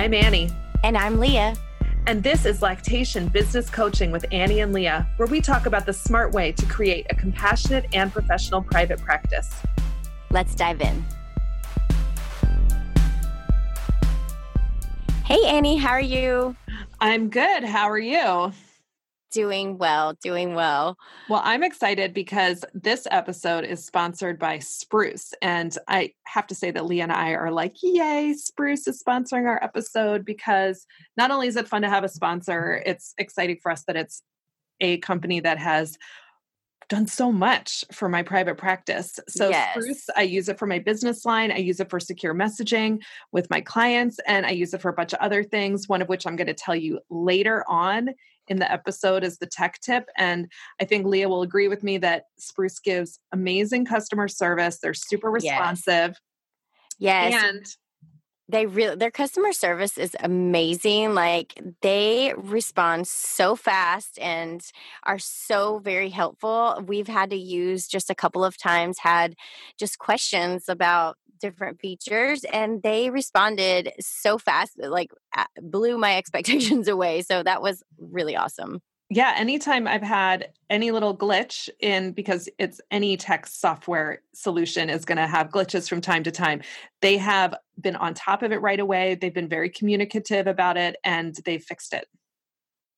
I'm Annie. And I'm Leah. And this is Lactation Business Coaching with Annie and Leah, where we talk about the smart way to create a compassionate and professional private practice. Let's dive in. Hey, Annie, how are you? I'm good. How are you? Doing well, doing well. Well, I'm excited because this episode is sponsored by Spruce. And I have to say that Leah and I are like, yay, Spruce is sponsoring our episode because not only is it fun to have a sponsor, it's exciting for us that it's a company that has done so much for my private practice. So Yes. Spruce, I use it for my business line. I use it for secure messaging with my clients, and I use it for a bunch of other things, one of which I'm going to tell you later on in the episode is the tech tip. And I think Leah will agree with me that Spruce gives amazing customer service. They're super Yes. responsive. Yes, And they really their customer service is amazing. Like they respond so fast and are so very helpful. We've had to use just a couple of times had just questions about different features and they responded so fast like blew my expectations away. So that was really awesome. Yeah, anytime I've had any little glitch in because it's any tech software solution is going to have glitches from time to time. They have been on top of it right away. They've been very communicative about it and they've fixed it.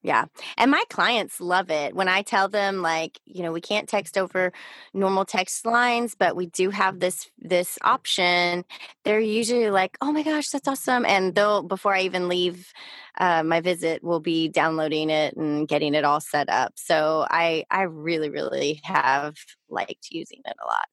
Yeah. And my clients love it when I tell them like, you know, we can't text over normal text lines, but we do have this this option. They're usually like, "Oh my gosh, that's awesome." And they'll before I even leave uh, my visit, we'll be downloading it and getting it all set up. So I I really really have liked using it a lot.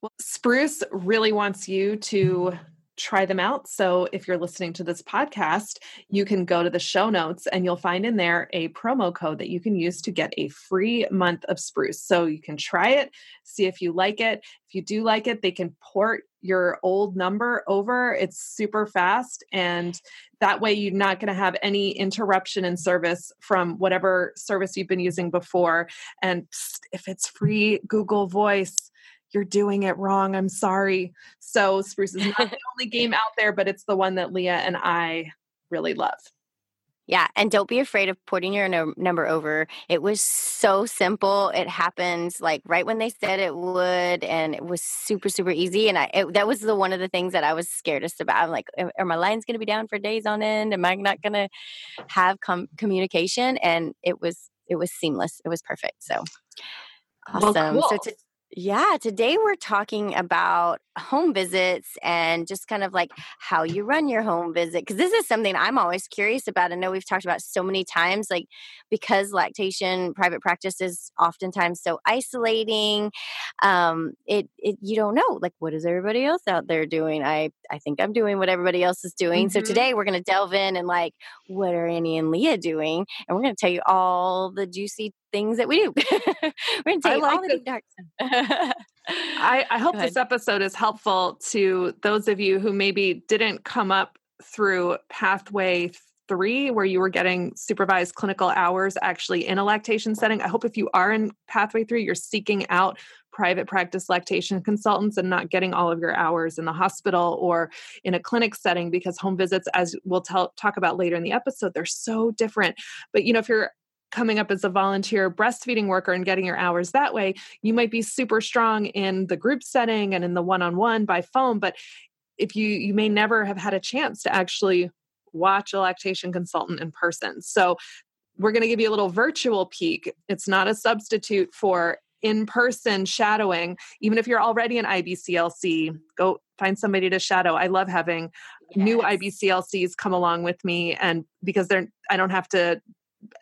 Well, Spruce really wants you to try them out. So if you're listening to this podcast, you can go to the show notes and you'll find in there a promo code that you can use to get a free month of Spruce. So you can try it, see if you like it. If you do like it, they can port your old number over. It's super fast and that way you're not going to have any interruption in service from whatever service you've been using before. And if it's free Google Voice, you're doing it wrong. I'm sorry. So Spruce is not the only game out there, but it's the one that Leah and I really love. Yeah, and don't be afraid of porting your no- number over. It was so simple. It happened like right when they said it would, and it was super super easy. And I it, that was the one of the things that I was scaredest about. I'm like, are my lines going to be down for days on end? Am I not going to have com- communication? And it was it was seamless. It was perfect. So Well, awesome. So to, yeah, today we're talking about home visits and just kind of like how you run your home visit. Because this is something I'm always curious about. I know we've talked about so many times, like because lactation private practice is oftentimes so isolating. Um, it it you don't know like what is everybody else out there doing. I I think I'm doing what everybody else is doing. So Mhm. today we're going to delve in and like what are Annie and Leah doing, and we're going to tell you all the juicy things that we do. We're going to you like all the dark I, I hope this episode is helpful to those of you who maybe didn't come up through pathway three where you were getting supervised clinical hours actually in a lactation setting. I hope if you are in pathway three, you're seeking out private practice lactation consultants and not getting all of your hours in the hospital or in a clinic setting because home visits as we'll tell, talk about later in the episode they're so different but you know if you're coming up as a volunteer breastfeeding worker and getting your hours that way you might be super strong in the group setting and in the one-on-one by phone but if you you may never have had a chance to actually watch a lactation consultant in person. So we're going to give you a little virtual peek. It's not a substitute for in person shadowing. Even if you're already an IBCLC, go find somebody to shadow. I love having yes. new IBCLCs come along with me and because they're I don't have to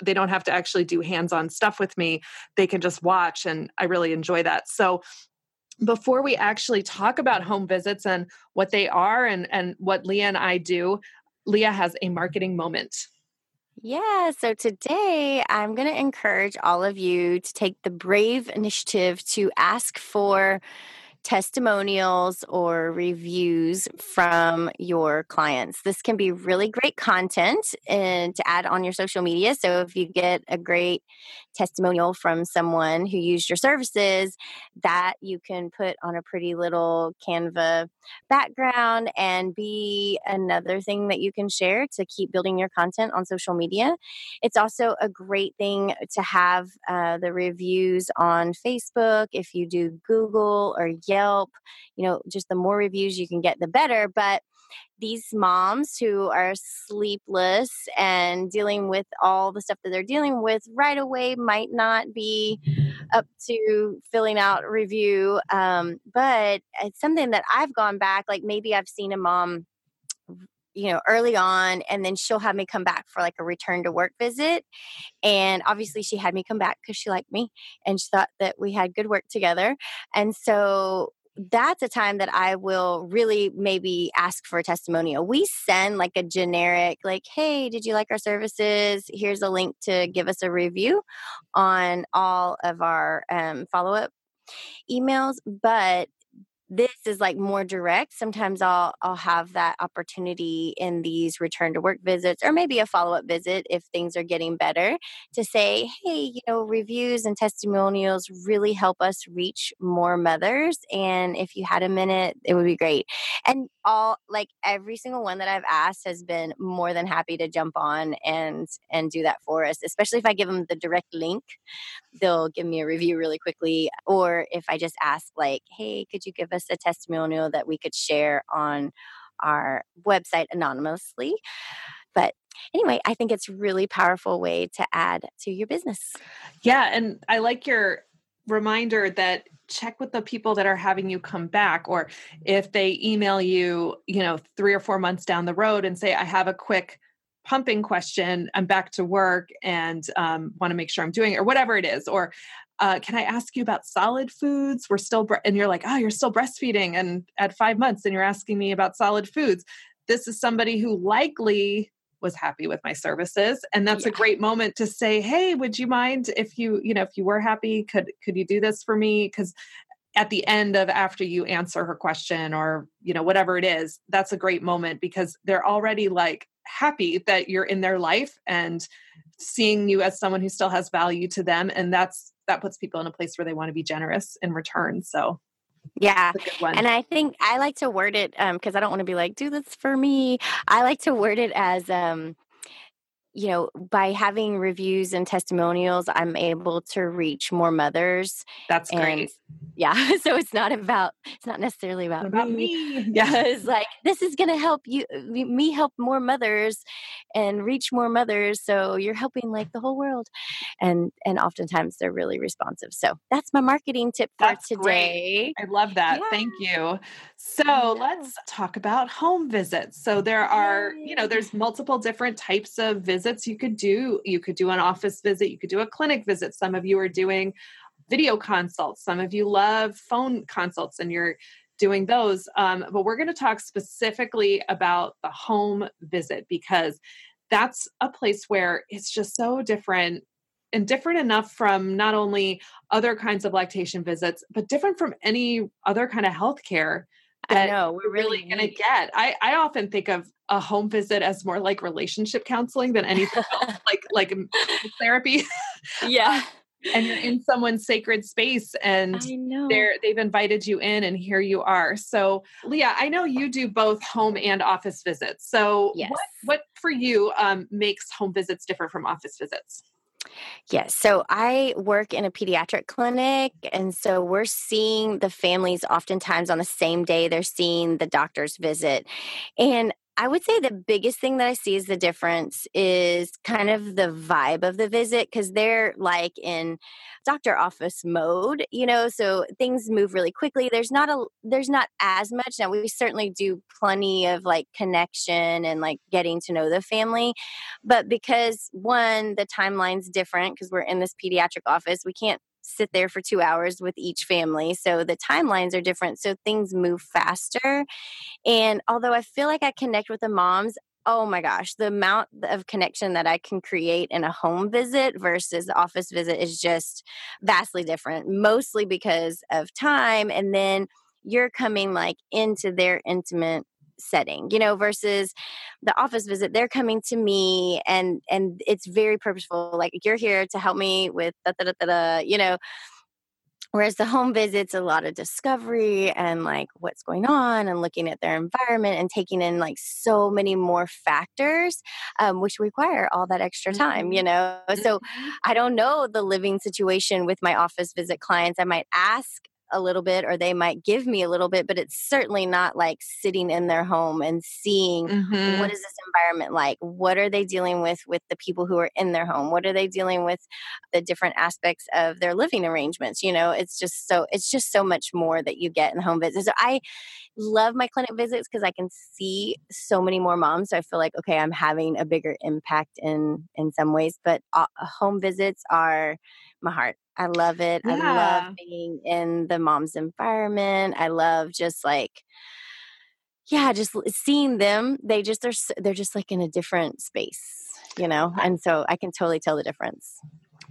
they don't have to actually do hands-on stuff with me. They can just watch and I really enjoy that. So before we actually talk about home visits and what they are and and what Leah and I do, Leah has a marketing moment. Yeah, so today I'm going to encourage all of you to take the brave initiative to ask for testimonials or reviews from your clients. This can be really great content and to add on your social media. So if you get a great testimonial from someone who used your services, that you can put on a pretty little Canva background and be another thing that you can share to keep building your content on social media. It's also a great thing to have uh, the reviews on Facebook if you do Google or Yelp. You know, just the more reviews you can get, the better. But these moms who are sleepless and dealing with all the stuff that they're dealing with right away might not be up to filling out review. Um, but it's something that I've gone back, like maybe I've seen a mom you know early on and then she'll have me come back for like a return to work visit and obviously she had me come back because she liked me and she thought that we had good work together and so that's a time that I will really maybe ask for a testimonial. We send like a generic, like, hey, did you like our services? Here's a link to give us a review on all of our um, follow up emails. But this is like more direct sometimes i'll i'll have that opportunity in these return to work visits or maybe a follow-up visit if things are getting better to say hey you know reviews and testimonials really help us reach more mothers and if you had a minute it would be great. And all like every single one that i've asked has been more than happy to jump on and and do that for us especially if i give them the direct link they'll give me a review really quickly or if i just ask like hey could you give us a testimonial that we could share on our website anonymously. But anyway i think it's really powerful way to add to your business. Yeah and i like your reminder that check with the people that are having you come back or if they email you you know 3 or 4 months down the road and say i have a quick pumping question. I'm back to work and um, want to make sure i'm doing it or whatever it is or uh, can i ask you about solid foods? We're still bre- and you're like oh you're still breastfeeding and at five months and you're asking me about solid foods. This is somebody who likely was happy with my services and that's yeah. a great moment to say hey would you mind if you you know if you were happy could could you do this for me? Because at the end of after you answer her question or you know whatever it is that's a great moment because they're already like happy that you're in their life and seeing you as someone who still has value to them and that's that puts people in a place where they want to be generous in return so yeah. And I think I like to word it because um, I don't want to be like, do this for me. I like to word it as um, you know, by having reviews and testimonials, I'm able to reach more mothers. That's and, great. Yeah. So it's not about, it's not necessarily about, about me. me. Yeah. it's like, this is going to help you, me help more mothers and reach more mothers. So you're helping like the whole world. And, and oftentimes they're really responsive. So that's my marketing tip for that's today. Great. I love that. Yeah. Thank you. So let's talk about home visits. So there are, you know, there's multiple different types of visits visits you could do. You could do an office visit, you could do a clinic visit. Some of you are doing video consults, some of you love phone consults and you're doing those. Um, but we're going to talk specifically about the home visit because that's a place where it's just so different and different enough from not only other kinds of lactation visits, but different from any other kind of healthcare I know we're really really going to get. I, I often think of a home visit as more like relationship counseling than anything else, like like therapy. yeah. and you're in someone's sacred space and they're they've invited you in and here you are. So Leah, I know you do both home and office visits. So Yes. what what for you um, makes home visits different from office visits? Yes. So I work in a pediatric clinic. And so we're seeing the families oftentimes on the same day they're seeing the doctor's visit. And I would say the biggest thing that I see is the difference is kind of the vibe of the visit because they're like in doctor office mode, you know, so things move really quickly. There's not a there's not as much. Now we certainly do plenty of like connection and like getting to know the family. But because one, the timeline's different because we're in this pediatric office, we can't sit there for two hours with each family. So the timelines are different. So things move faster. And although I feel like I connect with the moms, oh my gosh, the amount of connection that I can create in a home visit versus the office visit is just vastly different, mostly because of time. And then you're coming like into their intimate setting you know versus the office visit they're coming to me and and it's very purposeful like you're here to help me with da, da, da, da, da, you know Whereas the home visits a lot of discovery and like what's going on and looking at their environment and taking in like so many more factors, um, which require all that extra time, you know? So Mhm. I don't know the living situation with my office visit clients. I might ask a little bit or they might give me a little bit, but it's certainly not like sitting in their home and seeing Mhm. what is this environment like? What are they dealing with with the people who are in their home? What are they dealing with the different aspects of their living arrangements you know? It's just so it's just so much more that you get in home visits. So i love my clinic visits because i can see so many more moms so i feel like okay i'm having a bigger impact in in some ways but uh, home visits are my heart i love it i love being in the mom's environment i love just like yeah just seeing them they just are they're just like in a different space you know and so i can totally tell the difference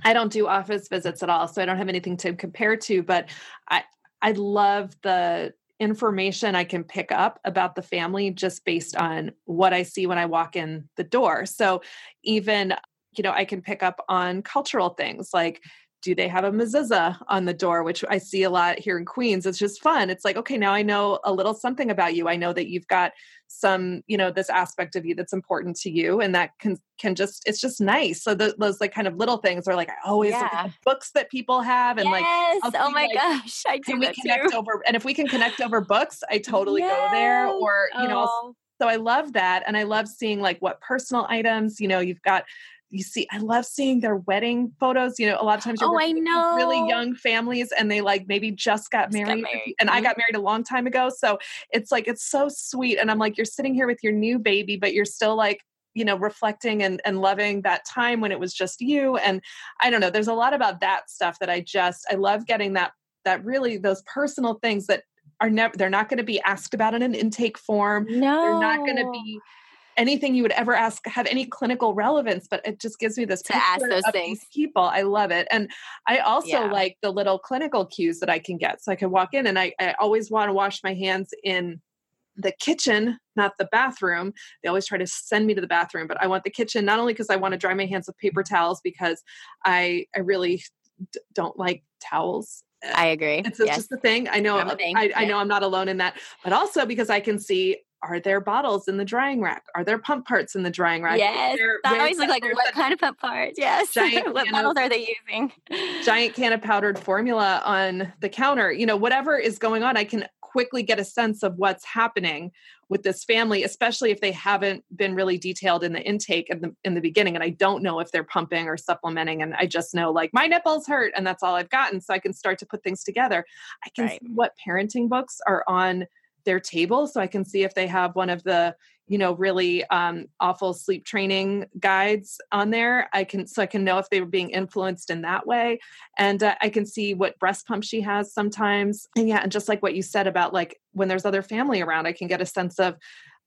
I don't do office visits at all, so I don't have anything to compare to, but I I love the information I can pick up about the family just based on what I see when I walk in the door. So even you know, I can pick up on cultural things like do they have a mezuzah on the door, which I see a lot here in Queens. It's just fun. It's like, okay, now I know a little something about you. I know that you've got some, you know, this aspect of you that's important to you, and that can can just it's just nice. So the, those like kind of little things are like I always look at the books that people have and like yes I'll oh my like, gosh i do can we connect too over and if we can connect over books, I totally go there. Or you know, I'll Oh, so I love that. And I love seeing like what personal items, you know, you've got, you see, I love seeing their wedding photos. You know, a lot of times you're Oh, I with really young families and they like maybe just got Just got married. married. And I Mhm. got married a long time ago. So it's like, it's so sweet. And I'm like, you're sitting here with your new baby, but you're still like, you know, reflecting and, and loving that time when it was just you. And I don't know, there's a lot about that stuff that I just, I love getting that, that really those personal things that are never, they're not going to be asked about in an intake form no they're not going to be anything you would ever ask have any clinical relevance but it just gives me this To ask those of things. these people i love it and i also Yeah. like the little clinical cues that i can get so i can walk in and i, I always want to wash my hands in the kitchen not the bathroom they always try to send me to the bathroom but i want the kitchen not only because i want to dry my hands with paper towels because i i really d- don't like towels i agree it's, yes. just a thing. I know. Thing, I, I yeah. know I'm not alone in that, but also because I can see: are there bottles in the drying rack? Are there pump parts in the drying rack? Yes there- that always look like what kind of pump parts yes what bottles of- are they using giant can of powdered formula on the counter? You know, whatever is going on, I can quickly get a sense of what's happening with this family, especially if they haven't been really detailed in the intake in the in the beginning. And I don't know if they're pumping or supplementing, and I just know like my nipples hurt, and that's all I've gotten. So I can start to put things together. I can Right. see what parenting books are on their table, so I can see if they have one of the you know really um, awful sleep training guides on there. I can so I can know if they were being influenced in that way, and uh, I can see what breast pump she has sometimes. And yeah, and just like what you said about like when there's other family around, I can get a sense of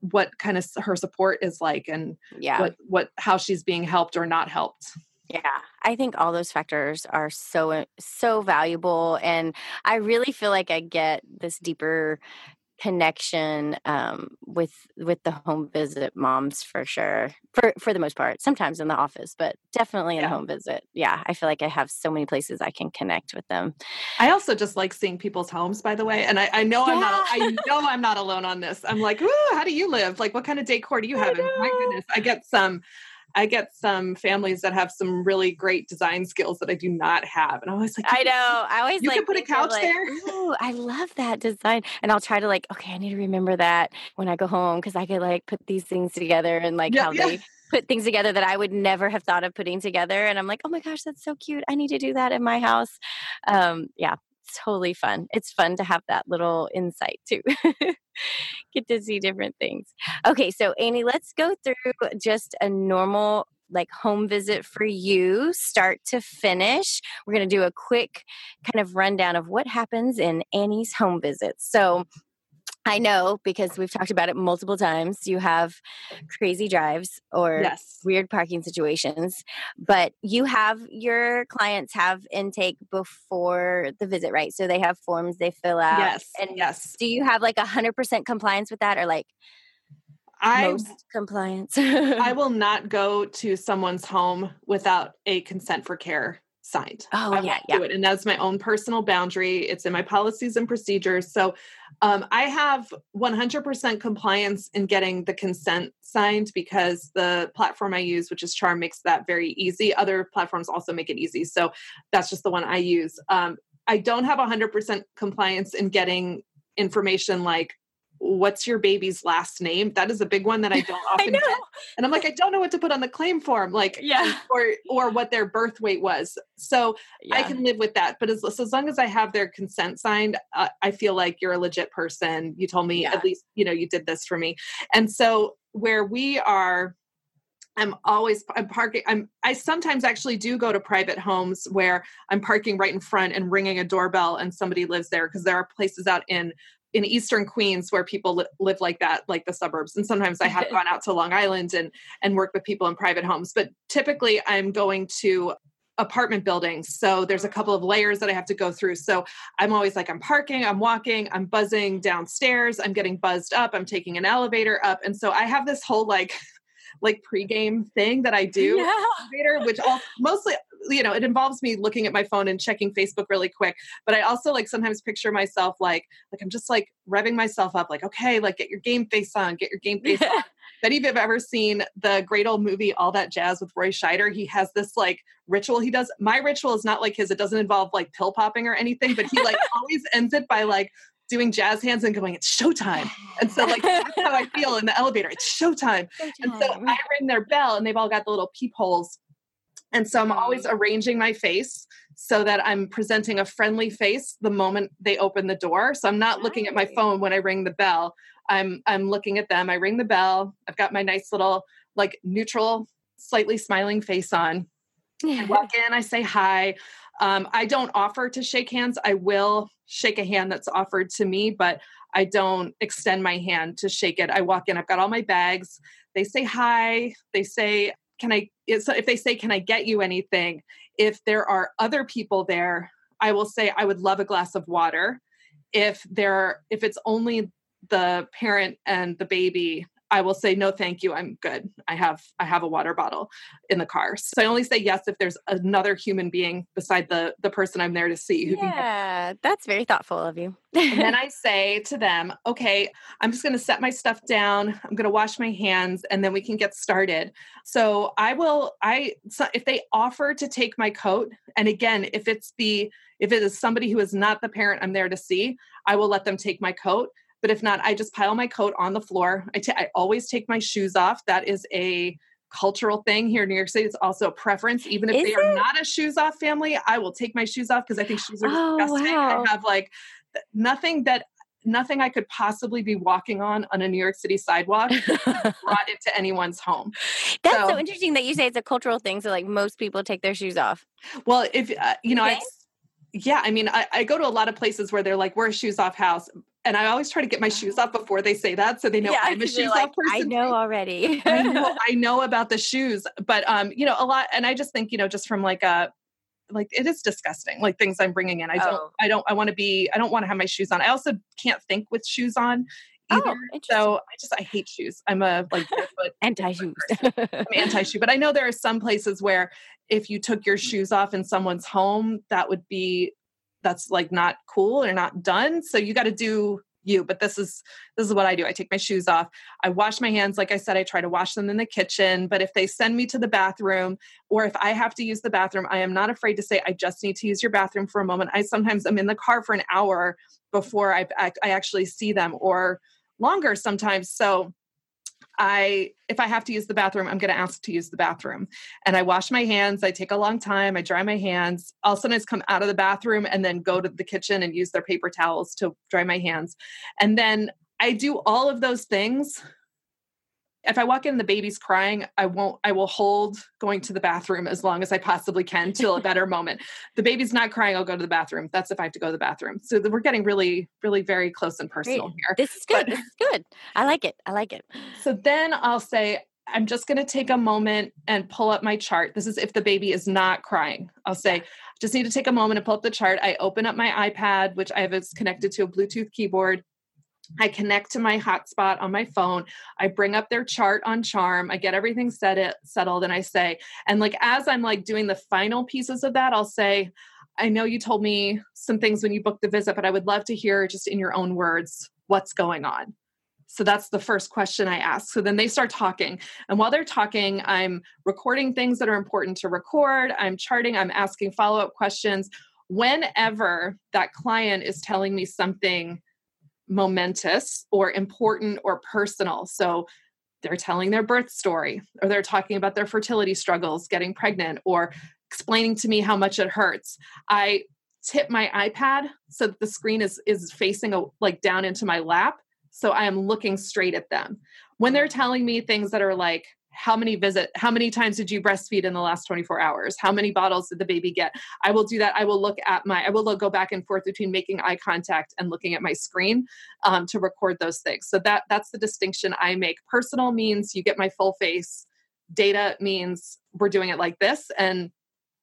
what kind of her support is like and yeah what what how she's being helped or not helped. Yeah, I think all those factors are so so valuable and I really feel like I get this deeper connection um, with with the home visit moms for sure for for the most part sometimes in the office but definitely in yeah. home visit. Yeah i feel like i have so many places i can connect with them. I also just like seeing people's homes by the way and i, I know yeah. i'm not i know i'm not alone on this. I'm like ooh how do you live? Like what kind of decor do you have? And my goodness i get some I get some families that have some really great design skills that I do not have. And I always like, I know. I always you like can put a couch like, there. Ooh, I love that design. And I'll try to like, okay, I need to remember that when I go home because I could like put these things together and like yeah, how yeah. they put things together that I would never have thought of putting together. And I'm like, oh my gosh, that's so cute. I need to do that in my house. Um, yeah, totally fun. It's fun to have that little insight too. Get to see different things. Okay, so Annie, let's go through just a normal like home visit for you start to finish we're going to do a quick kind of rundown of what happens in annie's home visit. so I know because we've talked about it multiple times. You have crazy drives or yes. weird parking situations, but you have your clients have intake before the visit, right? So they have forms they fill out. Yes. And yes. Do you have like a hundred percent compliance with that, or like I, most compliance? I will not go to someone's home without a consent for care signed. Oh, I yeah, yeah. And that's my own personal boundary. It's in my policies and procedures. So um, I have 100% compliance in getting the consent signed because the platform I use, which is Charm, makes that very easy. Other platforms also make it easy. So that's just the one I use. Um, I don't have 100% compliance in getting information like what's your baby's last name? That is a big one that i don't often I get and i'm like i don't know what to put on the claim form like yeah. or or what their birth weight was. So yeah. i can live with that but as, so as long as i have their consent signed uh, i feel like you're a legit person. You told me yeah. at least you know you did this for me. And so where we are I'm always I'm parking I'm I sometimes actually do go to private homes where I'm parking right in front and ringing a doorbell and somebody lives there because there are places out in in eastern queens where people li- live like that like the suburbs. And sometimes i have gone out to long island and and work with people in private homes. But typically i'm going to apartment buildings. So there's a couple of layers that i have to go through. So i'm always like i'm parking i'm walking i'm buzzing downstairs i'm getting buzzed up i'm taking an elevator up. And so i have this whole like like pregame thing that I do, yeah. which all mostly you know it involves me looking at my phone and checking Facebook really quick. But I also like sometimes picture myself like like I'm just like revving myself up, like okay, like get your game face on, get your game face on. If any of you have ever seen the great old movie All That Jazz with Roy Scheider, he has this like ritual he does. My ritual is not like his; it doesn't involve like pill popping or anything, but he like always ends it by like doing jazz hands and going, it's showtime. And so like that's how I feel in the elevator. It's showtime. showtime. And so I ring their bell and they've all got the little peepholes. And so I'm always arranging my face so that I'm presenting a friendly face the moment they open the door. So I'm not looking at my phone when I ring the bell. I'm I'm looking at them. I ring the bell. I've got my nice little like neutral, slightly smiling face on. I walk in, I say hi. Um, I don't offer to shake hands. I will shake a hand that's offered to me, but I don't extend my hand to shake it. I walk in, I've got all my bags. They say hi. They say, Can I? If they say, Can I get you anything? If there are other people there, I will say, I would love a glass of water. If there, if it's only the parent and the baby, I will say no thank you I'm good. I have I have a water bottle in the car. So I only say yes if there's another human being beside the the person I'm there to see who Yeah, that's very thoughtful of you. and then I say to them, "Okay, I'm just going to set my stuff down. I'm going to wash my hands and then we can get started." So I will I so if they offer to take my coat and again, if it's the if it is somebody who is not the parent I'm there to see, I will let them take my coat but if not, I just pile my coat on the floor. I, t- I always take my shoes off. That is a cultural thing here in New York City. It's also a preference. Even if is they are not a shoes off family, I will take my shoes off because I think shoes are oh, disgusting. Wow. I have like nothing that nothing I could possibly be walking on on a New York City sidewalk brought into anyone's home. That's so, so, interesting that you say it's a cultural thing. So like most people take their shoes off. Well, if uh, you know, okay. I, yeah, I mean, I, I, go to a lot of places where they're like, we're a shoes off house and I always try to get my shoes off before they say that, so they know yeah, I'm a shoes like, off person. I know already. I know, I know about the shoes, but um, you know, a lot, and I just think, you know, just from like a like it is disgusting like things i'm bringing in i don't Oh. i don't i want to be i don't want to have my shoes on i also can't think with shoes on either Oh, so i just i hate shoes i'm a like Anti shoes. I'm anti-shoe, but I know there are some places where if you took your shoes off in someone's home, that would be that's like not cool or not done. So you got to do you. But this is this is what I do. I take my shoes off. I wash my hands. Like I said, I try to wash them in the kitchen. But if they send me to the bathroom, or if I have to use the bathroom, I am not afraid to say I just need to use your bathroom for a moment. I sometimes am in the car for an hour before I I actually see them, or longer sometimes. So I if I have to use the bathroom, I'm going to ask to use the bathroom. And I wash my hands. I take a long time. I dry my hands. I'll sometimes come out of the bathroom and then go to the kitchen and use their paper towels to dry my hands. And then I do all of those things. If I walk in and the baby's crying, I won't I will hold going to the bathroom as long as I possibly can till a better moment. The baby's not crying, I'll go to the bathroom. That's if I have to go to the bathroom. So we're getting really really very close and personal here. This is good. But- This is good. I like it. I like it. So then I'll say, I'm just going to take a moment and pull up my chart. This is if the baby is not crying. I'll say, just need to take a moment and pull up the chart. I open up my iPad, which I have is connected to a Bluetooth keyboard. I connect to my hotspot on my phone. I bring up their chart on Charm. I get everything set it settled, and I say, and like as I'm like doing the final pieces of that, I'll say, I know you told me some things when you booked the visit, but I would love to hear just in your own words what's going on. So that's the first question I ask. So then they start talking. And while they're talking, I'm recording things that are important to record. I'm charting, I'm asking follow up questions. Whenever that client is telling me something momentous or important or personal. So they're telling their birth story, or they're talking about their fertility struggles, getting pregnant, or explaining to me how much it hurts. I tip my iPad so that the screen is is facing a, like down into my lap so I am looking straight at them. When they're mm. telling me things that are like, how many visit, how many times did you breastfeed in the last 24 hours? How many bottles did the baby get? I will do that. I will look at my, I will look, go back and forth between making eye contact and looking at my screen um, to record those things. So that that's the distinction I make. Personal means you get my full face. Data means we're doing it like this, and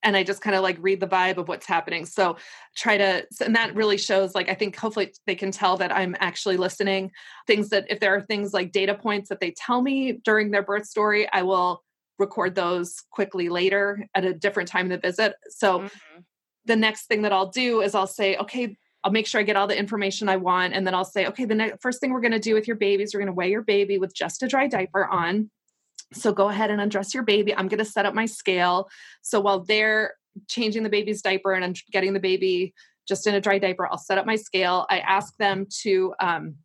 and I just kind of like read the vibe of what's happening. So try to, and that really shows like, I think hopefully they can tell that I'm actually listening. Things that, if there are things like data points that they tell me during their birth story, I will record those quickly later at a different time in the visit. So Mhm. the next thing that I'll do is I'll say, okay, I'll make sure I get all the information I want. And then I'll say, okay, the next, first thing we're going to do with your baby is we're going to weigh your baby with just a dry diaper on. So go ahead and undress your baby. I'm going to set up my scale. So while they're changing the baby's diaper and I'm getting the baby just in a dry diaper, I'll set up my scale. I ask them to um,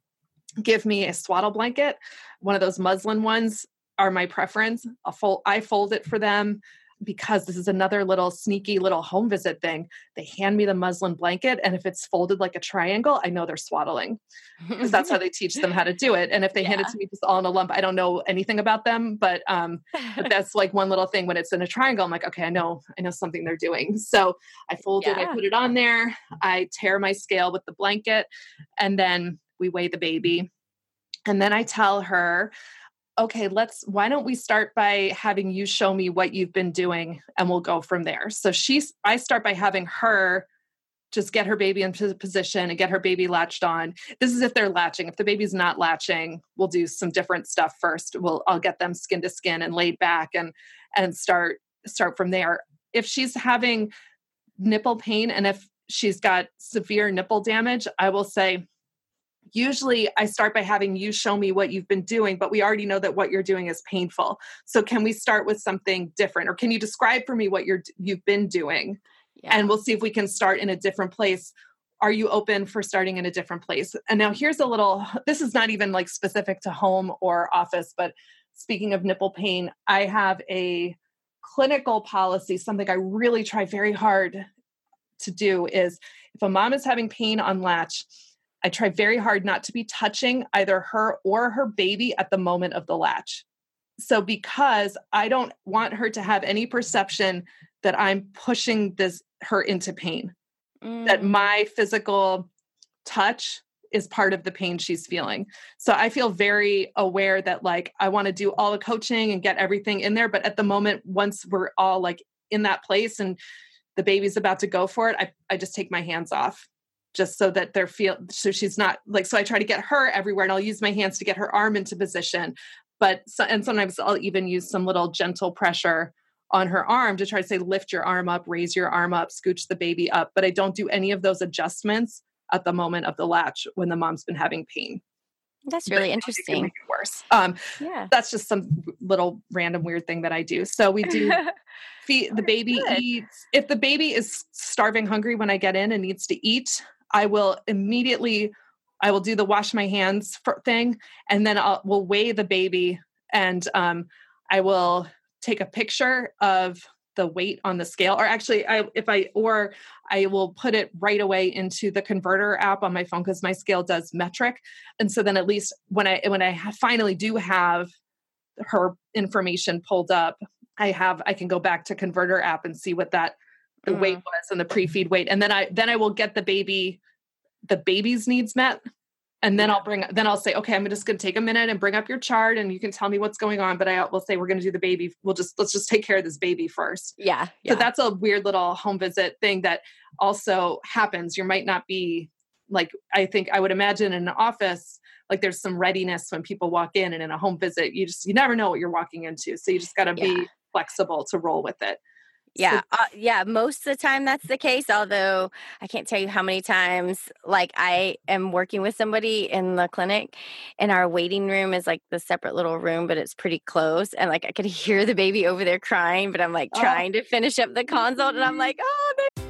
give me a swaddle blanket. One of those muslin ones are my preference. Fold, I fold it for them because this is another little sneaky little home visit thing. They hand me the muslin blanket, and if it's folded like a triangle, I know they're swaddling because that's how they teach them how to do it. And if they hand it to me just all in a lump, I don't know anything about them, but um, but that's like one little thing when it's in a triangle. I'm like, okay, I know, I know something they're doing. So I fold it, I put it on there, I tare my scale with the blanket, and then we weigh the baby. And then I tell her, okay, let's, why don't we start by having you show me what you've been doing and we'll go from there. So she's, I start by having her just get her baby into position and get her baby latched on. This is if they're latching. If the baby's not latching, we'll do some different stuff first. We'll I'll get them skin to skin and laid back and and start start from there. If she's having nipple pain and if she's got severe nipple damage, I will say usually I start by having you show me what you've been doing, but we already know that what you're doing is painful. So can we start with something different or can you describe for me what you're you've been doing? Yeah. and we'll see if we can start in a different place are you open for starting in a different place and now here's a little this is not even like specific to home or office but speaking of nipple pain i have a clinical policy something i really try very hard to do is if a mom is having pain on latch i try very hard not to be touching either her or her baby at the moment of the latch so because i don't want her to have any perception that i'm pushing this her into pain that Mm. my physical touch is part of the pain she's feeling. So I feel very aware that like I want to do all the coaching and get everything in there. But at the moment, once we're all like in that place and the baby's about to go for it, I, I just take my hands off just so that they're feel so she's not like so I try to get her everywhere and I'll use my hands to get her arm into position. But so, and sometimes I'll even use some little gentle pressure on her arm to try to say lift your arm up, raise your arm up, scooch the baby up. But I don't do any of those adjustments at the moment of the latch when the mom's been having pain. That's really interesting. worse. Um, yeah, that's just some little random weird thing that I do. So we do feed the baby good. eats. If the baby is starving, hungry when I get in and needs to eat, I will immediately. I will do the wash my hands thing, and then I'll will weigh the baby, and um, I will take a picture of the weight on the scale or actually I, if i or i will put it right away into the converter app on my phone because my scale does metric and so then at least when i when i finally do have her information pulled up i have i can go back to converter app and see what that the mm. weight was and the pre-feed weight and then i then i will get the baby the baby's needs met and then I'll bring then I'll say, okay, I'm just going to take a minute and bring up your chart, and you can tell me what's going on. But I will say we're going to do the baby. We'll just let's just take care of this baby first. Yeah, yeah. So that's a weird little home visit thing that also happens. You might not be like I think I would imagine in an office like there's some readiness when people walk in, and in a home visit you just you never know what you're walking into, so you just got to yeah. be flexible to roll with it. Yeah, uh, yeah. Most of the time, that's the case. Although I can't tell you how many times, like I am working with somebody in the clinic, and our waiting room is like the separate little room, but it's pretty close. And like I could hear the baby over there crying, but I'm like oh. trying to finish up the consult, and I'm like, oh,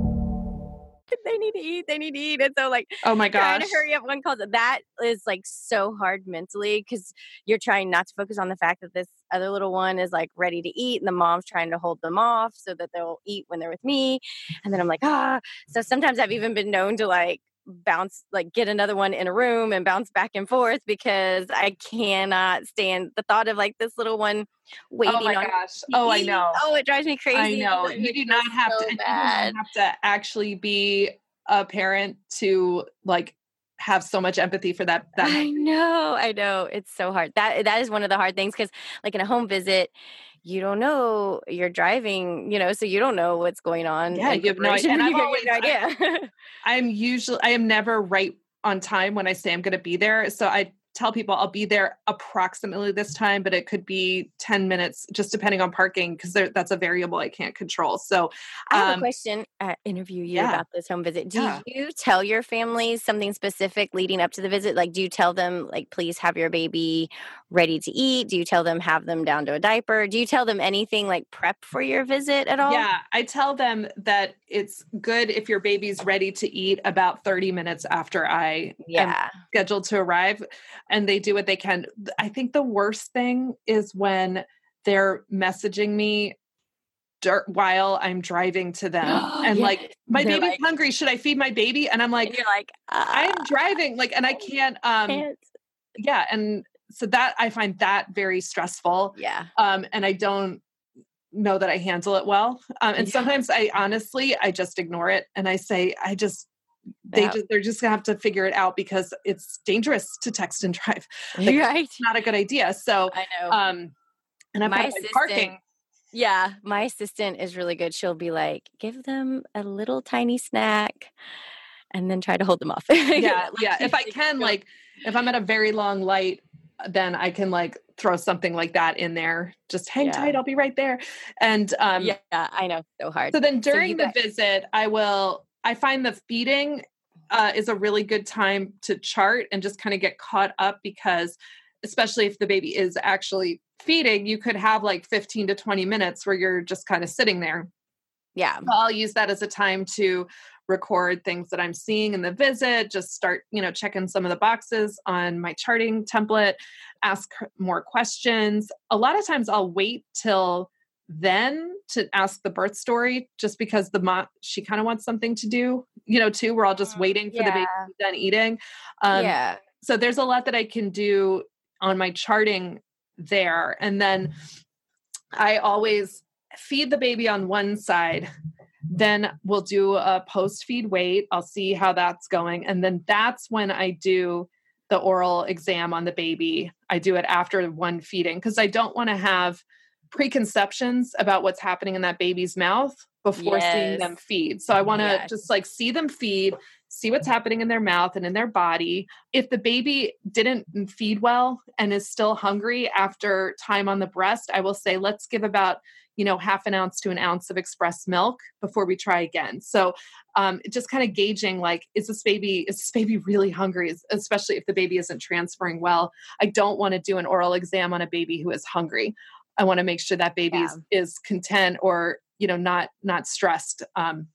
they need to eat, they need to eat. And so like oh my gosh. Trying to hurry up one calls. That is like so hard mentally because you're trying not to focus on the fact that this other little one is like ready to eat and the mom's trying to hold them off so that they'll eat when they're with me. And then I'm like, ah. So sometimes I've even been known to like bounce like get another one in a room and bounce back and forth because I cannot stand the thought of like this little one oh waiting oh my gosh. Oh, I know. Oh, it drives me crazy. I know. Oh, you do not have so to have to actually be a parent to like have so much empathy for that, that I know. I know. It's so hard. That that is one of the hard things cuz like in a home visit you don't know you're driving, you know, so you don't know what's going on. Yeah, you have no idea. And I've always, no idea. I, I'm usually I am never right on time when I say I'm going to be there. So I tell people I'll be there approximately this time, but it could be 10 minutes, just depending on parking, because that's a variable I can't control. So, I have a um, question. Uh, interview you yeah. about this home visit. Do yeah. you tell your families something specific leading up to the visit? Like, do you tell them, like, please have your baby ready to eat? Do you tell them have them down to a diaper? Do you tell them anything like prep for your visit at all? Yeah, I tell them that it's good if your baby's ready to eat about 30 minutes after I yeah. am scheduled to arrive and they do what they can. I think the worst thing is when they're messaging me dirt while I'm driving to them and like my They're baby's like, hungry. Should I feed my baby? And I'm like, and you're like, uh, I'm driving, like, and I can't um can't. yeah, and so that I find that very stressful. Yeah. Um, and I don't know that I handle it well. Um, and yeah. sometimes I honestly I just ignore it and I say, I just they yeah. just they're just gonna have to figure it out because it's dangerous to text and drive. Like, right. It's not a good idea. So I know. Um and I'm my parking. Yeah, my assistant is really good. She'll be like, give them a little tiny snack and then try to hold them off. yeah, like, yeah. If I can, like, if I'm at a very long light, then I can like throw something like that in there. Just hang yeah. tight, I'll be right there. And um yeah, I know, so hard. So then during so the visit, I will I find the feeding uh, is a really good time to chart and just kind of get caught up because especially if the baby is actually feeding, you could have like 15 to 20 minutes where you're just kind of sitting there. Yeah. So I'll use that as a time to record things that I'm seeing in the visit, just start, you know, checking some of the boxes on my charting template, ask more questions. A lot of times I'll wait till then to ask the birth story just because the mom she kind of wants something to do you know too we're all just mm, waiting for yeah. the baby to be done eating um, yeah so there's a lot that i can do on my charting there and then i always feed the baby on one side then we'll do a post feed weight i'll see how that's going and then that's when i do the oral exam on the baby i do it after one feeding because i don't want to have preconceptions about what's happening in that baby's mouth before yes. seeing them feed. So I want to yes. just like see them feed, see what's happening in their mouth and in their body. If the baby didn't feed well and is still hungry after time on the breast, I will say let's give about you know half an ounce to an ounce of express milk before we try again so um, just kind of gauging like is this baby is this baby really hungry especially if the baby isn't transferring well i don't want to do an oral exam on a baby who is hungry I want to make sure that baby yeah. is, content or you know not not stressed. Um,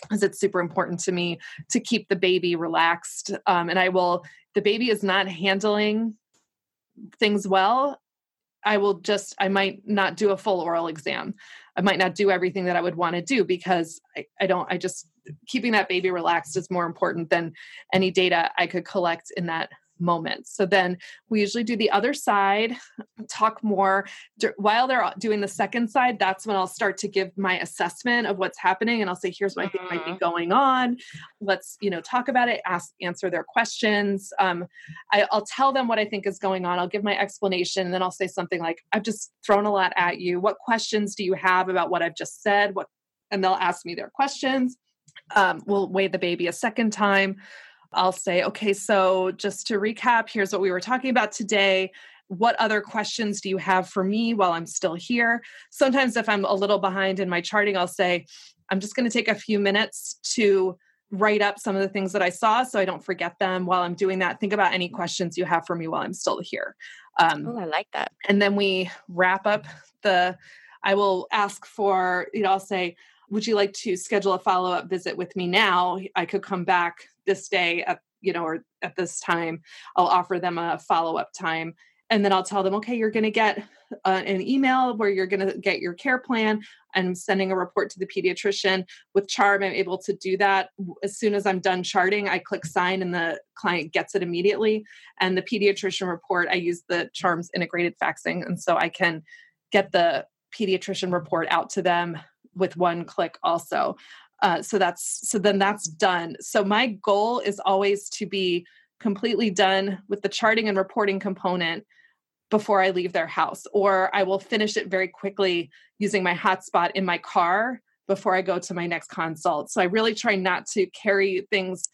because it's super important to me to keep the baby relaxed. Um, and I will, the baby is not handling things well. I will just, I might not do a full oral exam. I might not do everything that I would want to do because I, I don't, I just, keeping that baby relaxed is more important than any data I could collect in that moments. So then we usually do the other side, talk more. While they're doing the second side, that's when I'll start to give my assessment of what's happening. And I'll say, here's what I think might be mm-hmm. going on. Let's, you know, talk about it, ask, answer their questions. Um, I, I'll tell them what I think is going on. I'll give my explanation. And then I'll say something like, I've just thrown a lot at you. What questions do you have about what I've just said? What, and they'll ask me their questions. Um, we'll weigh the baby a second time. I'll say, okay, so just to recap, here's what we were talking about today. What other questions do you have for me while I'm still here? Sometimes, if I'm a little behind in my charting, I'll say, I'm just going to take a few minutes to write up some of the things that I saw so I don't forget them while I'm doing that. Think about any questions you have for me while I'm still here. Um, oh, I like that. And then we wrap up the, I will ask for, you know, I'll say, would you like to schedule a follow up visit with me now? I could come back this day at you know or at this time i'll offer them a follow-up time and then i'll tell them okay you're going to get uh, an email where you're going to get your care plan. I'm sending a report to the pediatrician. With charm i'm able to do that. As soon as i'm done charting i click sign and the client gets it immediately and the pediatrician report i use the charms integrated faxing and so i can get the pediatrician report out to them with one click also uh, so that's so then that's done. So my goal is always to be completely done with the charting and reporting component before I leave their house, or I will finish it very quickly using my hotspot in my car before I go to my next consult. So I really try not to carry things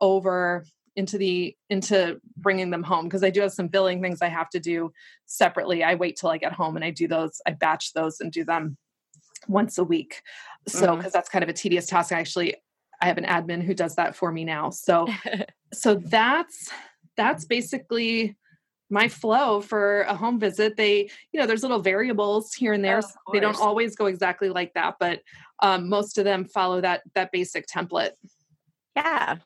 over into the into bringing them home because I do have some billing things I have to do separately. I wait till I get home and I do those. I batch those and do them once a week. So because mm-hmm. that's kind of a tedious task. I actually I have an admin who does that for me now. So so that's that's basically my flow for a home visit they you know there's little variables here and there they don't always go exactly like that but um, most of them follow that that basic template yeah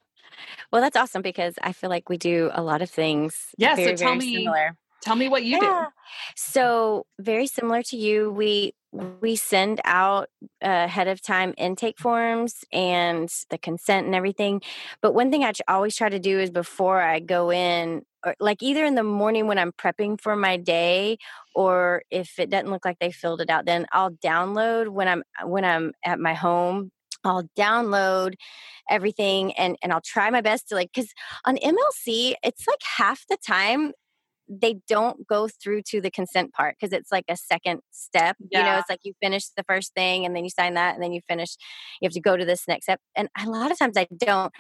well that's awesome because i feel like we do a lot of things yeah very, so tell me similar. tell me what you yeah. do so very similar to you we we send out uh, ahead of time intake forms and the consent and everything. But one thing I always try to do is before I go in, or like either in the morning when I'm prepping for my day, or if it doesn't look like they filled it out, then I'll download when I'm uh, when I'm at my home. I'll download everything and and I'll try my best to like because on MLC it's like half the time they don't go through to the consent part because it's like a second step. Yeah. You know, it's like you finish the first thing and then you sign that and then you finish, you have to go to this next step. And a lot of times I don't.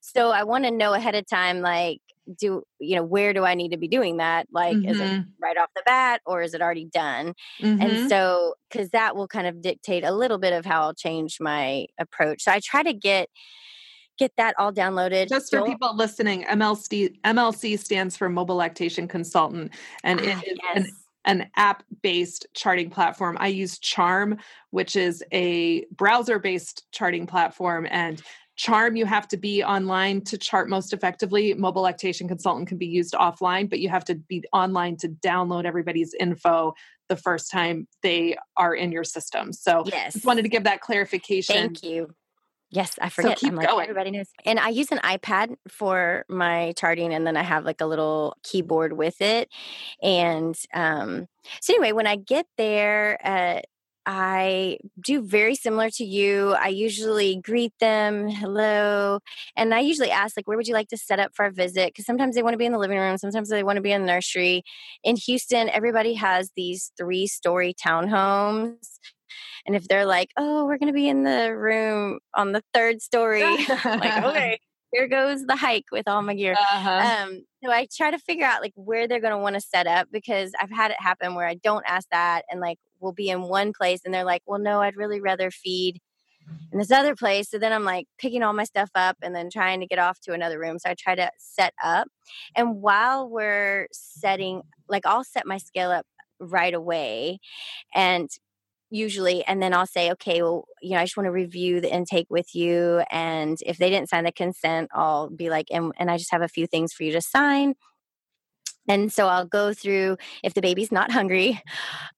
So I want to know ahead of time, like, do you know where do i need to be doing that like mm-hmm. is it mm-hmm. right off the bat or is it already done mm-hmm. and so because that will kind of dictate a little bit of how i'll change my approach so i try to get get that all downloaded. Just for people listening, MLC MLC stands for Mobile Lactation Consultant, and it ah, is yes. an, an app-based charting platform. I use Charm, which is a browser-based charting platform, and Charm, you have to be online to chart most effectively. Mobile Lactation Consultant can be used offline, but you have to be online to download everybody's info the first time they are in your system. So, yes. just wanted to give that clarification. Thank you. Yes, I forget. So I'm like, going. everybody knows. And I use an iPad for my charting, and then I have like a little keyboard with it. And um, so, anyway, when I get there, uh, I do very similar to you. I usually greet them, hello, and I usually ask like, where would you like to set up for a visit? Because sometimes they want to be in the living room, sometimes they want to be in the nursery. In Houston, everybody has these three-story townhomes, and if they're like, oh, we're going to be in the room on the third story, like, okay, here goes the hike with all my gear. Uh-huh. Um, so I try to figure out like where they're going to want to set up because I've had it happen where I don't ask that and like we'll be in one place and they're like, well, no, I'd really rather feed in this other place. So then I'm like picking all my stuff up and then trying to get off to another room. So I try to set up. And while we're setting, like I'll set my scale up right away and usually and then i'll say okay well you know i just want to review the intake with you and if they didn't sign the consent i'll be like and, and i just have a few things for you to sign and so I'll go through if the baby's not hungry.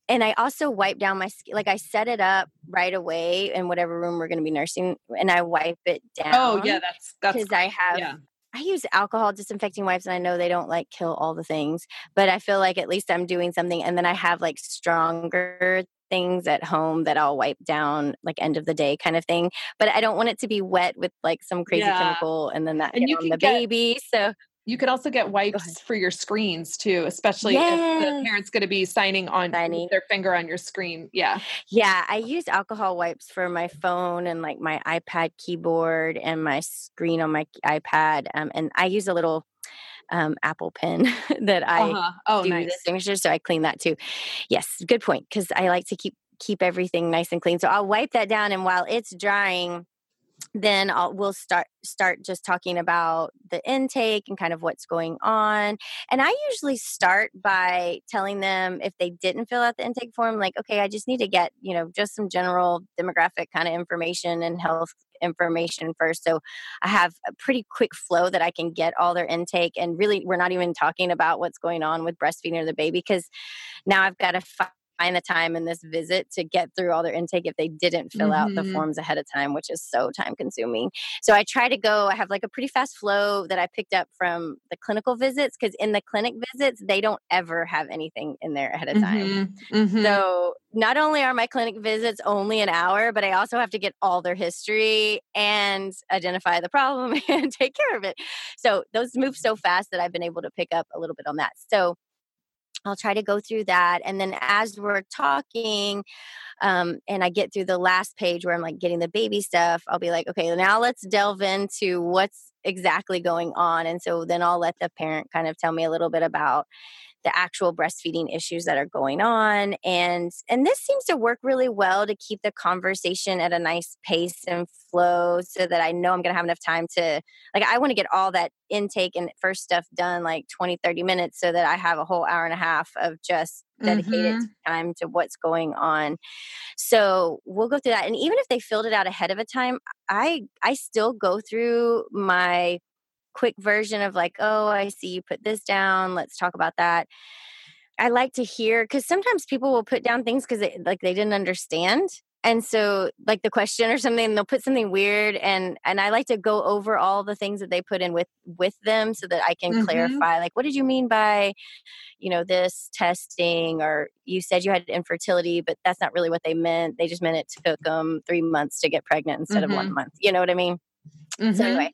And I also wipe down my skin like I set it up right away in whatever room we're going to be nursing and I wipe it down. Oh yeah, that's that's because I have yeah. I use alcohol disinfecting wipes and I know they don't like kill all the things, but I feel like at least I'm doing something and then I have like stronger things at home that I'll wipe down like end of the day kind of thing. But I don't want it to be wet with like some crazy yeah. chemical and then that and you on the get, baby. So you could also get wipes for your screens too, especially yeah. if the parent's going to be signing on Signing. their finger on your screen. Yeah. Yeah. I use alcohol wipes for my phone and like my iPad keyboard and my screen on my iPad. Um, and I use a little um, Apple Pen that I uh-huh. oh, do nice. the signatures, so I clean that too. Yes, good point because I like to keep keep everything nice and clean. So I'll wipe that down, and while it's drying, then I'll, we'll start start just talking about the intake and kind of what's going on. And I usually start by telling them if they didn't fill out the intake form, like, okay, I just need to get you know just some general demographic kind of information and health information first. So I have a pretty quick flow that I can get all their intake. And really, we're not even talking about what's going on with breastfeeding or the baby because now I've got to find the time in this visit to get through all their intake if they didn't fill mm-hmm. out the mm-hmm. forms ahead of time, which is so time consuming. So I try to go, I have like a pretty fast flow that I picked up from the clinical visits because in the clinic visits, they don't ever have anything in there ahead of time. Mm-hmm. Mm-hmm. So not only are my clinic visits only an hour, but I also have to get all their history and identify the problem and take care of it. So those move so fast that I've been able to pick up a little bit on that. So I'll try to go through that. And then as we're talking, um, and I get through the last page where I'm like getting the baby stuff, I'll be like, okay, now let's delve into what's exactly going on. And so then I'll let the parent kind of tell me a little bit about the actual breastfeeding issues that are going on and and this seems to work really well to keep the conversation at a nice pace and flow so that I know I'm going to have enough time to like I want to get all that intake and first stuff done like 20 30 minutes so that I have a whole hour and a half of just dedicated mm-hmm. time to what's going on. So we'll go through that and even if they filled it out ahead of a time I I still go through my quick version of like, oh, I see you put this down. Let's talk about that. I like to hear because sometimes people will put down things because like they didn't understand. And so like the question or something, they'll put something weird and and I like to go over all the things that they put in with with them so that I can mm-hmm. clarify like what did you mean by you know this testing or you said you had infertility but that's not really what they meant. They just meant it took them 3 months to get pregnant instead mm-hmm. of 1 month. You know what I mean? Mm-hmm. So anyway,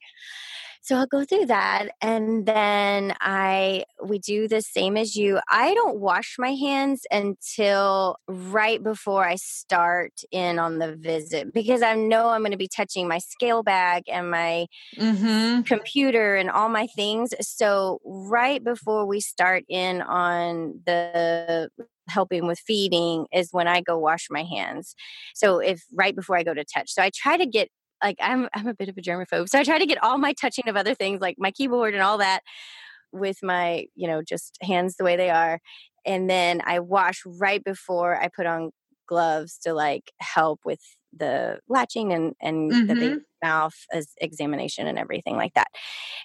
so I'll go through that and then I we do the same as you. I don't wash my hands until right before I start in on the visit because I know I'm going to be touching my scale bag and my mm-hmm. computer and all my things. So right before we start in on the helping with feeding is when I go wash my hands. So if right before I go to touch. So I try to get like I'm I'm a bit of a germaphobe. So I try to get all my touching of other things like my keyboard and all that with my, you know, just hands the way they are. And then I wash right before I put on gloves to like help with the latching and and mm-hmm. the mouth as examination and everything like that.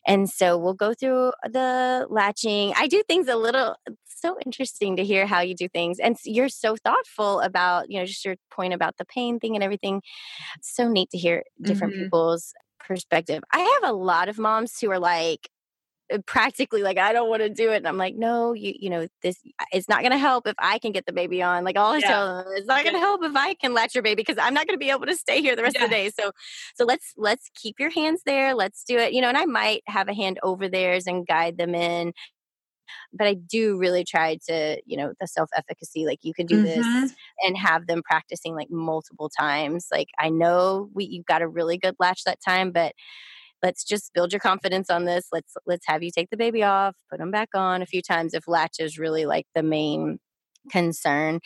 And so we'll go through the latching. I do things a little so interesting to hear how you do things. And you're so thoughtful about, you know, just your point about the pain thing and everything. so neat to hear different mm-hmm. people's perspective. I have a lot of moms who are like, practically like I don't want to do it. And I'm like, no, you you know, this it's not gonna help if I can get the baby on. Like all I yeah. tell them, it's not gonna help if I can latch your baby because I'm not gonna be able to stay here the rest yeah. of the day. So so let's let's keep your hands there. Let's do it. You know, and I might have a hand over theirs and guide them in. But I do really try to, you know, the self efficacy, like you can do mm-hmm. this and have them practicing like multiple times. Like I know we you've got a really good latch that time, but let's just build your confidence on this. Let's let's have you take the baby off put them back on a few times if latch is really like the main concern.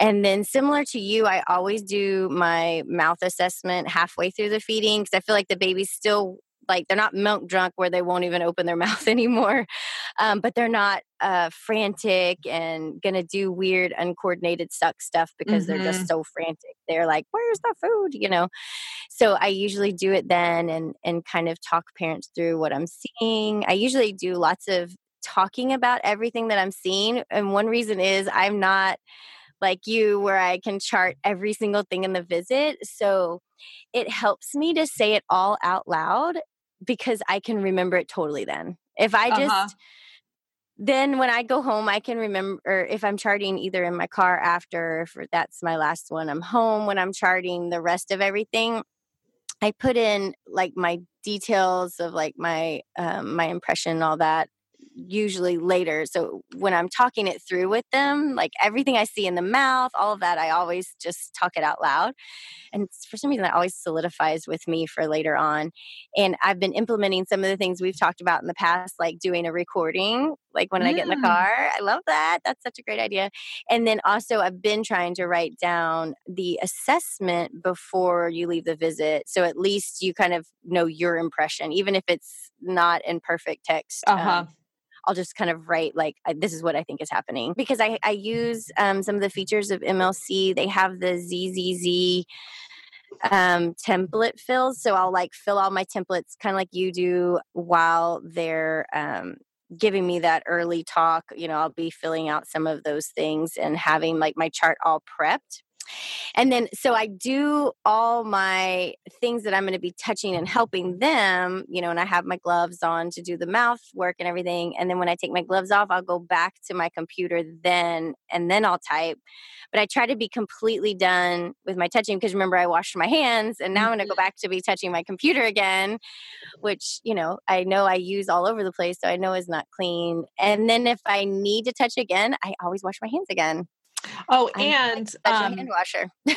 And then similar to you i always do my mouth assessment halfway through the feeding because i feel like the baby's still like they're not milk drunk where they won't even open their mouth anymore um, but they're not uh, frantic and gonna do weird uncoordinated suck stuff because mm-hmm. they're just mm-hmm. so frantic they're like where's the food you know so i usually do it then and and kind of talk parents through what i'm seeing i usually do lots of talking about everything that i'm seeing and one reason is i'm not like you where I can chart every single thing in the visit. So it helps me to say it all out loud because I can remember it totally then. If I just uh-huh. then when I go home, I can remember if I'm charting either in my car after, if that's my last one, I'm home when I'm charting the rest of everything. I put in like my details of like my um, my impression and all that usually later. So when I'm talking it through with them, like everything I see in the mouth, all of that, I always just talk it out loud. And for some reason, that always solidifies with me for later on. And I've been implementing some of the things we've talked about in the past, like doing a recording, like when mm. I get in the mm. car. I love that. That's such a great idea. And then also, I've been trying to write down the assessment before you leave the visit. So at least you kind of know your impression, even if it's not in perfect text. Uh-huh. Um, I'll just kind of write like this is what I think is happening because I I use um, some of the features of MLC. They have the ZZZ um template fills so i'll like fill all my templates kind of like you do while they're um giving me that early talk you know i'll be filling out some of those things and having like my chart all prepped and then so I do all my things that I'm going to be touching and helping them, you know, and I have my gloves on to do the mouth work and everything. And then when I take my gloves off, I'll go back to my computer then and then I'll type. But I try to be completely done with my touching because remember I washed my hands and now I'm going to go mm-hmm. back to be touching my computer again, which, you know, I know I use all over the place so I know is not clean. And then if I need to touch again, I always wash my hands again. Oh, and um, hand washer.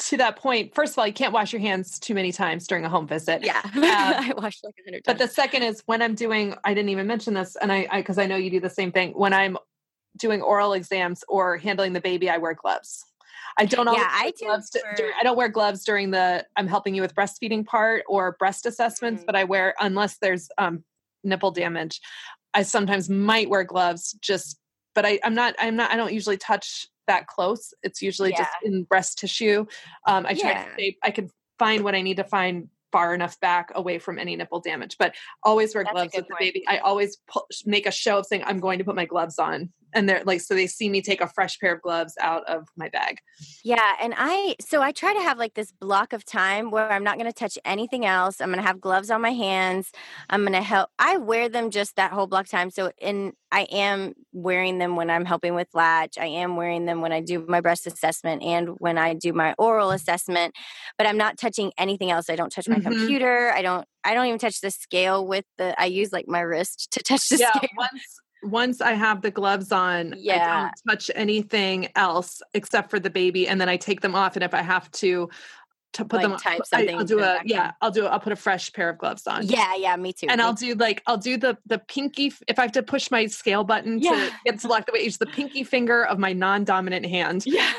to that point, first of all, you can't wash your hands too many times during a home visit. Yeah, um, I wash like a hundred But the second is when I'm doing. I didn't even mention this, and I because I, I know you do the same thing. When I'm doing oral exams or handling the baby, I wear gloves. I don't yeah, I do gloves to, I don't wear gloves during the I'm helping you with breastfeeding part or breast assessments, mm-hmm. but I wear unless there's um, nipple damage. I sometimes might wear gloves just but I, I'm not, I'm not, I don't usually touch that close. It's usually yeah. just in breast tissue. Um, I try yeah. to stay, I can find what I need to find far enough back away from any nipple damage, but always wear That's gloves with point. the baby. I always make a show of saying I'm going to put my gloves on and they're like so they see me take a fresh pair of gloves out of my bag. Yeah and i so i try to have like this block of time where i'm not going to touch anything else. I'm going to have gloves on my hands. I'm going to help i wear them just that whole block time. So in i am wearing them when i'm helping with latch. I am wearing them when i do my breast assessment and when i do my oral assessment but i'm not touching anything else. I don't touch my mm-hmm. computer. I don't I don't even touch the scale with the I use like my wrist to touch the yeah, scale. Once once I have the gloves on, yeah. I don't touch anything else except for the baby, and then I take them off. And if I have to to put like them type something. I, will do a yeah. I'll do. I'll put a fresh pair of gloves on. Yeah, yeah, me too. And me I'll do like I'll do the the pinky if I have to push my scale button yeah. to get to lock the way. It's the pinky finger of my non-dominant hand. Yeah,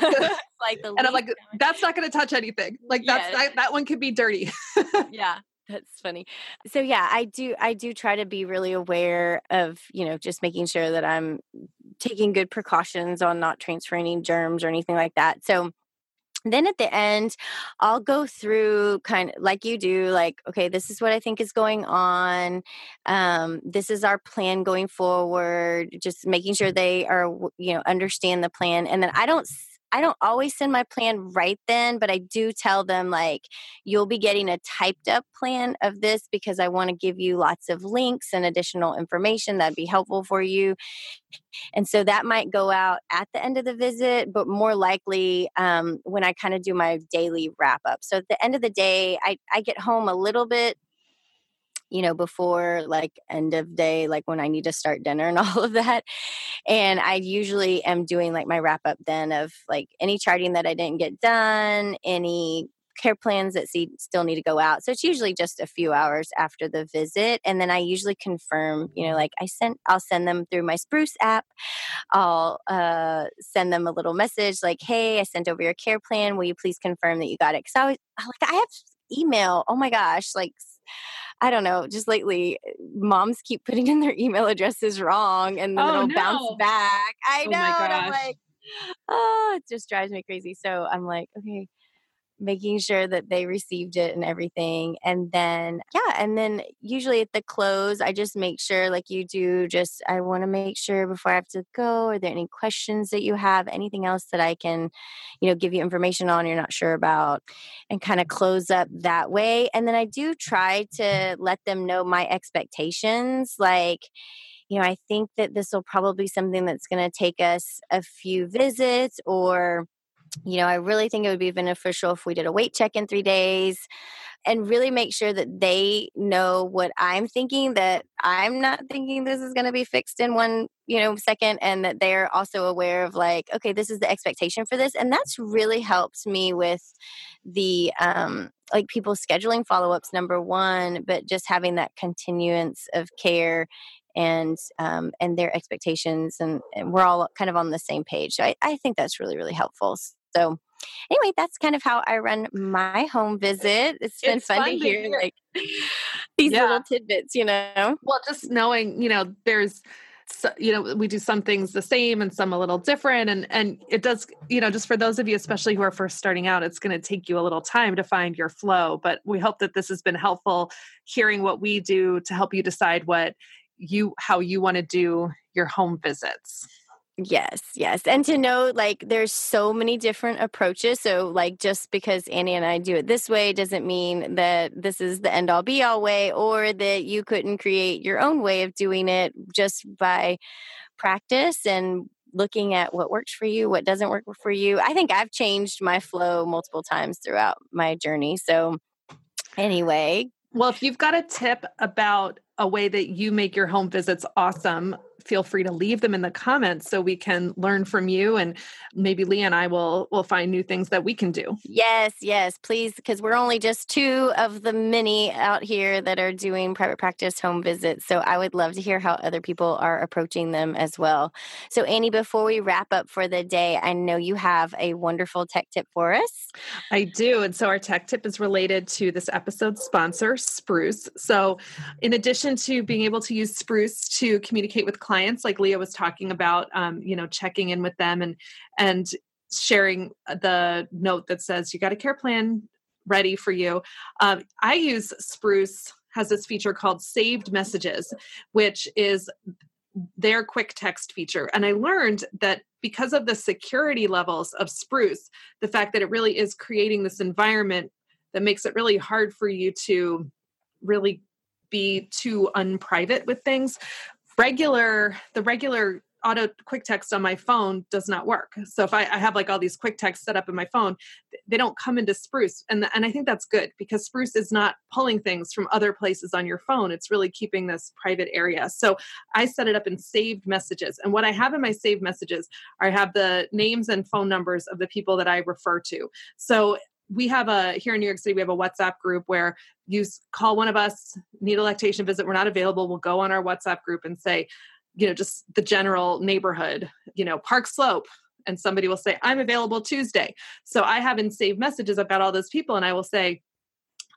like the and I'm like that's not going to touch anything. Like that's yeah. that, that one could be dirty. yeah, that's funny. So yeah, I do I do try to be really aware of, you know, just making sure that I'm taking good precautions on not transferring any germs or anything like that. So then at the end i'll go through kind of like you do like okay this is what i think is going on um, this is our plan going forward just making sure they are you know understand the plan and then i don't I don't always send my plan right then, but I do tell them like you'll be getting a typed up plan of this because I want to give you lots of links and additional information that'd be helpful for you. And so that might go out at the end of the visit, but more likely um, when I kind of do my daily wrap up. So at the end of the day, I, I get home a little bit you know, before like end of day, like when I need to start dinner and all of that. And I usually am doing like my wrap up then of like any charting that I didn't get done, any care plans that see, still need to go out. So it's usually just a few hours after the visit. And then I usually confirm, you know, like I sent, I'll send them through my Spruce app. I'll uh, send them a little message like, hey, I sent over your care plan. Will you please confirm that you got it? Because I was like, I have email. Oh my gosh, like I don't know, just lately, eh, moms keep putting in their email addresses wrong and then oh, it'll no. bounce back. I oh know. I'm like, oh, it just drives me crazy. So I'm like, okay, making sure that they received it and everything. And then, yeah, and then usually at the close, I just make sure, like you do, just I want to make sure before I have to go, are there any questions that you have, anything else that I can, you know, give you information on you're not sure about, and kind of close up that way. And then I do try to let them know my expectations. Like, you know, I think that this will probably be something that's going to take us a few visits or you know, I really think it would be beneficial if we did a weight check in three days and really make sure that they know what I'm thinking, that I'm not thinking this is going to be fixed in one, you know, second, and that they're also aware of like, okay, this is the expectation for this. And that's really helped me with the, um, like people scheduling follow ups, number one, but just having that continuance of care and um, and their expectations and, and, we're all kind of on the same page so I, I think that's really really helpful so anyway, that's kind of how I run my home visit. It's been fun, fun, to hear, hear. like these yeah. little tidbits, you know. Well, just knowing, you know, there's so, you know we do some things the same and some a little different and and it does you know just for those of you especially who are first starting out it's going to take you a little time to find your flow but we hope that this has been helpful hearing what we do to help you decide what you how you want to do your home visits Yes, yes. And to know like there's so many different approaches. So, like, just because Annie and I do it this way doesn't mean that this is the end all be all way or that you couldn't create your own way of doing it just by practice and looking at what works for you, what doesn't work for you. I think I've changed my flow multiple times throughout my journey. So, anyway. Well, if you've got a tip about a way that you make your home visits awesome, feel free to leave them in the comments so we can learn from you and maybe Lee and I will will find new things that we can do. Yes, yes, please because we're only just two of the many out here that are doing private practice home visits. So I would love to hear how other people are approaching them as well. So Annie, before we wrap up for the day, I know you have a wonderful tech tip for us. I do. And so our tech tip is related to this episode sponsor, Spruce. So in addition to being able to use Spruce to communicate with clients like leah was talking about um, you know checking in with them and and sharing the note that says you got a care plan ready for you. Um, i use spruce has this feature called saved messages which is their quick text feature. And i learned that because of the security levels of spruce the fact that it really is creating this environment that makes it really hard for you to really be too unprivate with things regular the regular auto quick text on my phone does not work. So if I, I, have like all these quick texts set up in my phone they don't come into spruce. And, and i think that's good because spruce is not pulling things from other places on your phone. It's really keeping this private area. So i set it up in saved messages. And what i have in my saved messages i have the names and phone numbers of the people that i refer to. So we have a here in New York City, we have a WhatsApp group where you call one of us, need a lactation visit, we're not available. We'll go on our WhatsApp group and say, you know, just the general neighborhood, you know, Park Slope. And somebody will say, I'm available Tuesday. So I have in saved messages, I've got all those people, and I will say,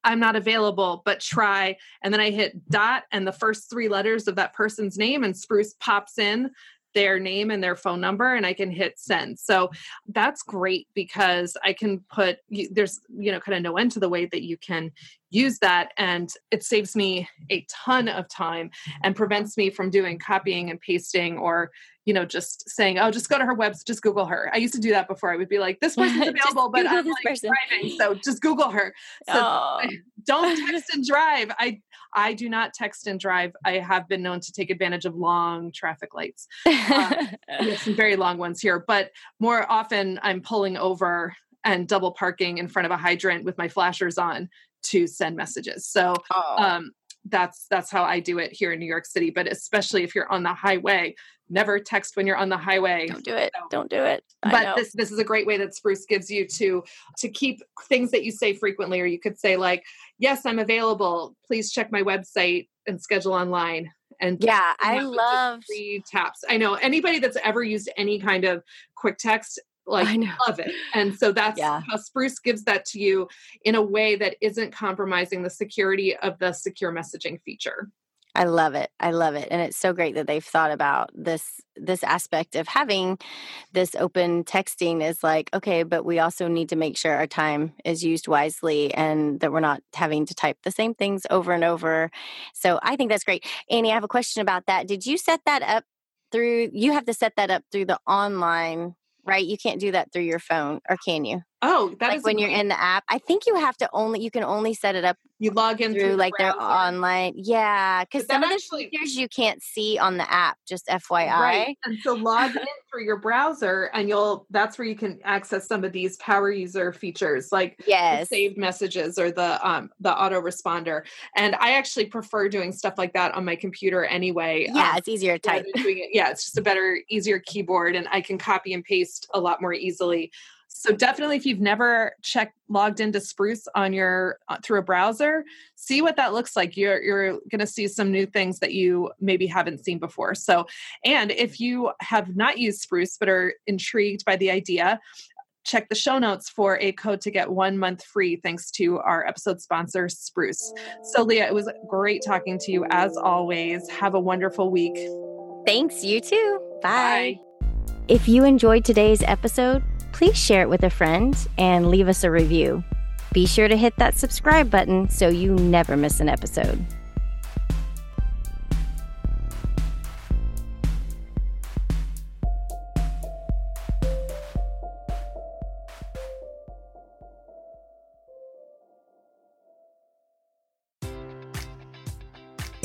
I'm not available, but try. And then I hit dot and the first three letters of that person's name, and Spruce pops in their name and their phone number and I can hit send. So that's great because I can put there's you know kind of no end to the way that you can use that and it saves me a ton of time and prevents me from doing copying and pasting or you know just saying oh just go to her website just google her. I used to do that before. I would be like this person's available but i'm like person. driving so just google her. So oh. don't text and drive. I i do not text and drive. I have been known to take advantage of long traffic lights. Uh, we have some very long ones here but more often i'm pulling over and double parking in front of a hydrant with my flashers on to send messages. So oh. um, that's that's how I do it here in New York City. But especially if you're on the highway, never text when you're on the highway. Don't do it. So, Don't do it. I but know. this this is a great way that Spruce gives you to to keep things that you say frequently, or you could say like, "Yes, I'm available. Please check my website and schedule online." And yeah, I love three taps. I know anybody that's ever used any kind of quick text like I love it. And so that's yeah. how Spruce gives that to you in a way that isn't compromising the security of the secure messaging feature. I love it. I love it. And it's so great that they've thought about this this aspect of having this open texting is like, okay, but we also need to make sure our time is used wisely and that we're not having to type the same things over and over. So I think that's great. Annie, I have a question about that. Did you set that up through you have to set that up through the online right? You can't do that through your phone, or can you? Oh, that like when you're in the app. I think you have to only you can only set it up. You log in through, through like their online, yeah. Because some of the actually, features you can't see on the app. Just FYI. Right. And so log in through your browser, and you'll. That's where you can access some of these power user features, like yes, saved messages or the um the autoresponder. And I actually prefer doing stuff like that on my computer anyway. Yeah, um, it's easier to type. It, yeah, it's just a better, easier keyboard, and I can copy and paste a lot more easily. So definitely, if you've never checked logged into Spruce on your uh, through a browser, see what that looks like. You're you're going to see some new things that you maybe haven't seen before. So, and if you have not used Spruce but are intrigued by the idea, check the show notes for a code to get one month free thanks to our episode sponsor spruce so leah it was great talking to you as always have a wonderful week thanks you too bye, bye. If you enjoyed today's episode please share it with a friend and leave us a review. Be sure to hit that subscribe button so you never miss an episode.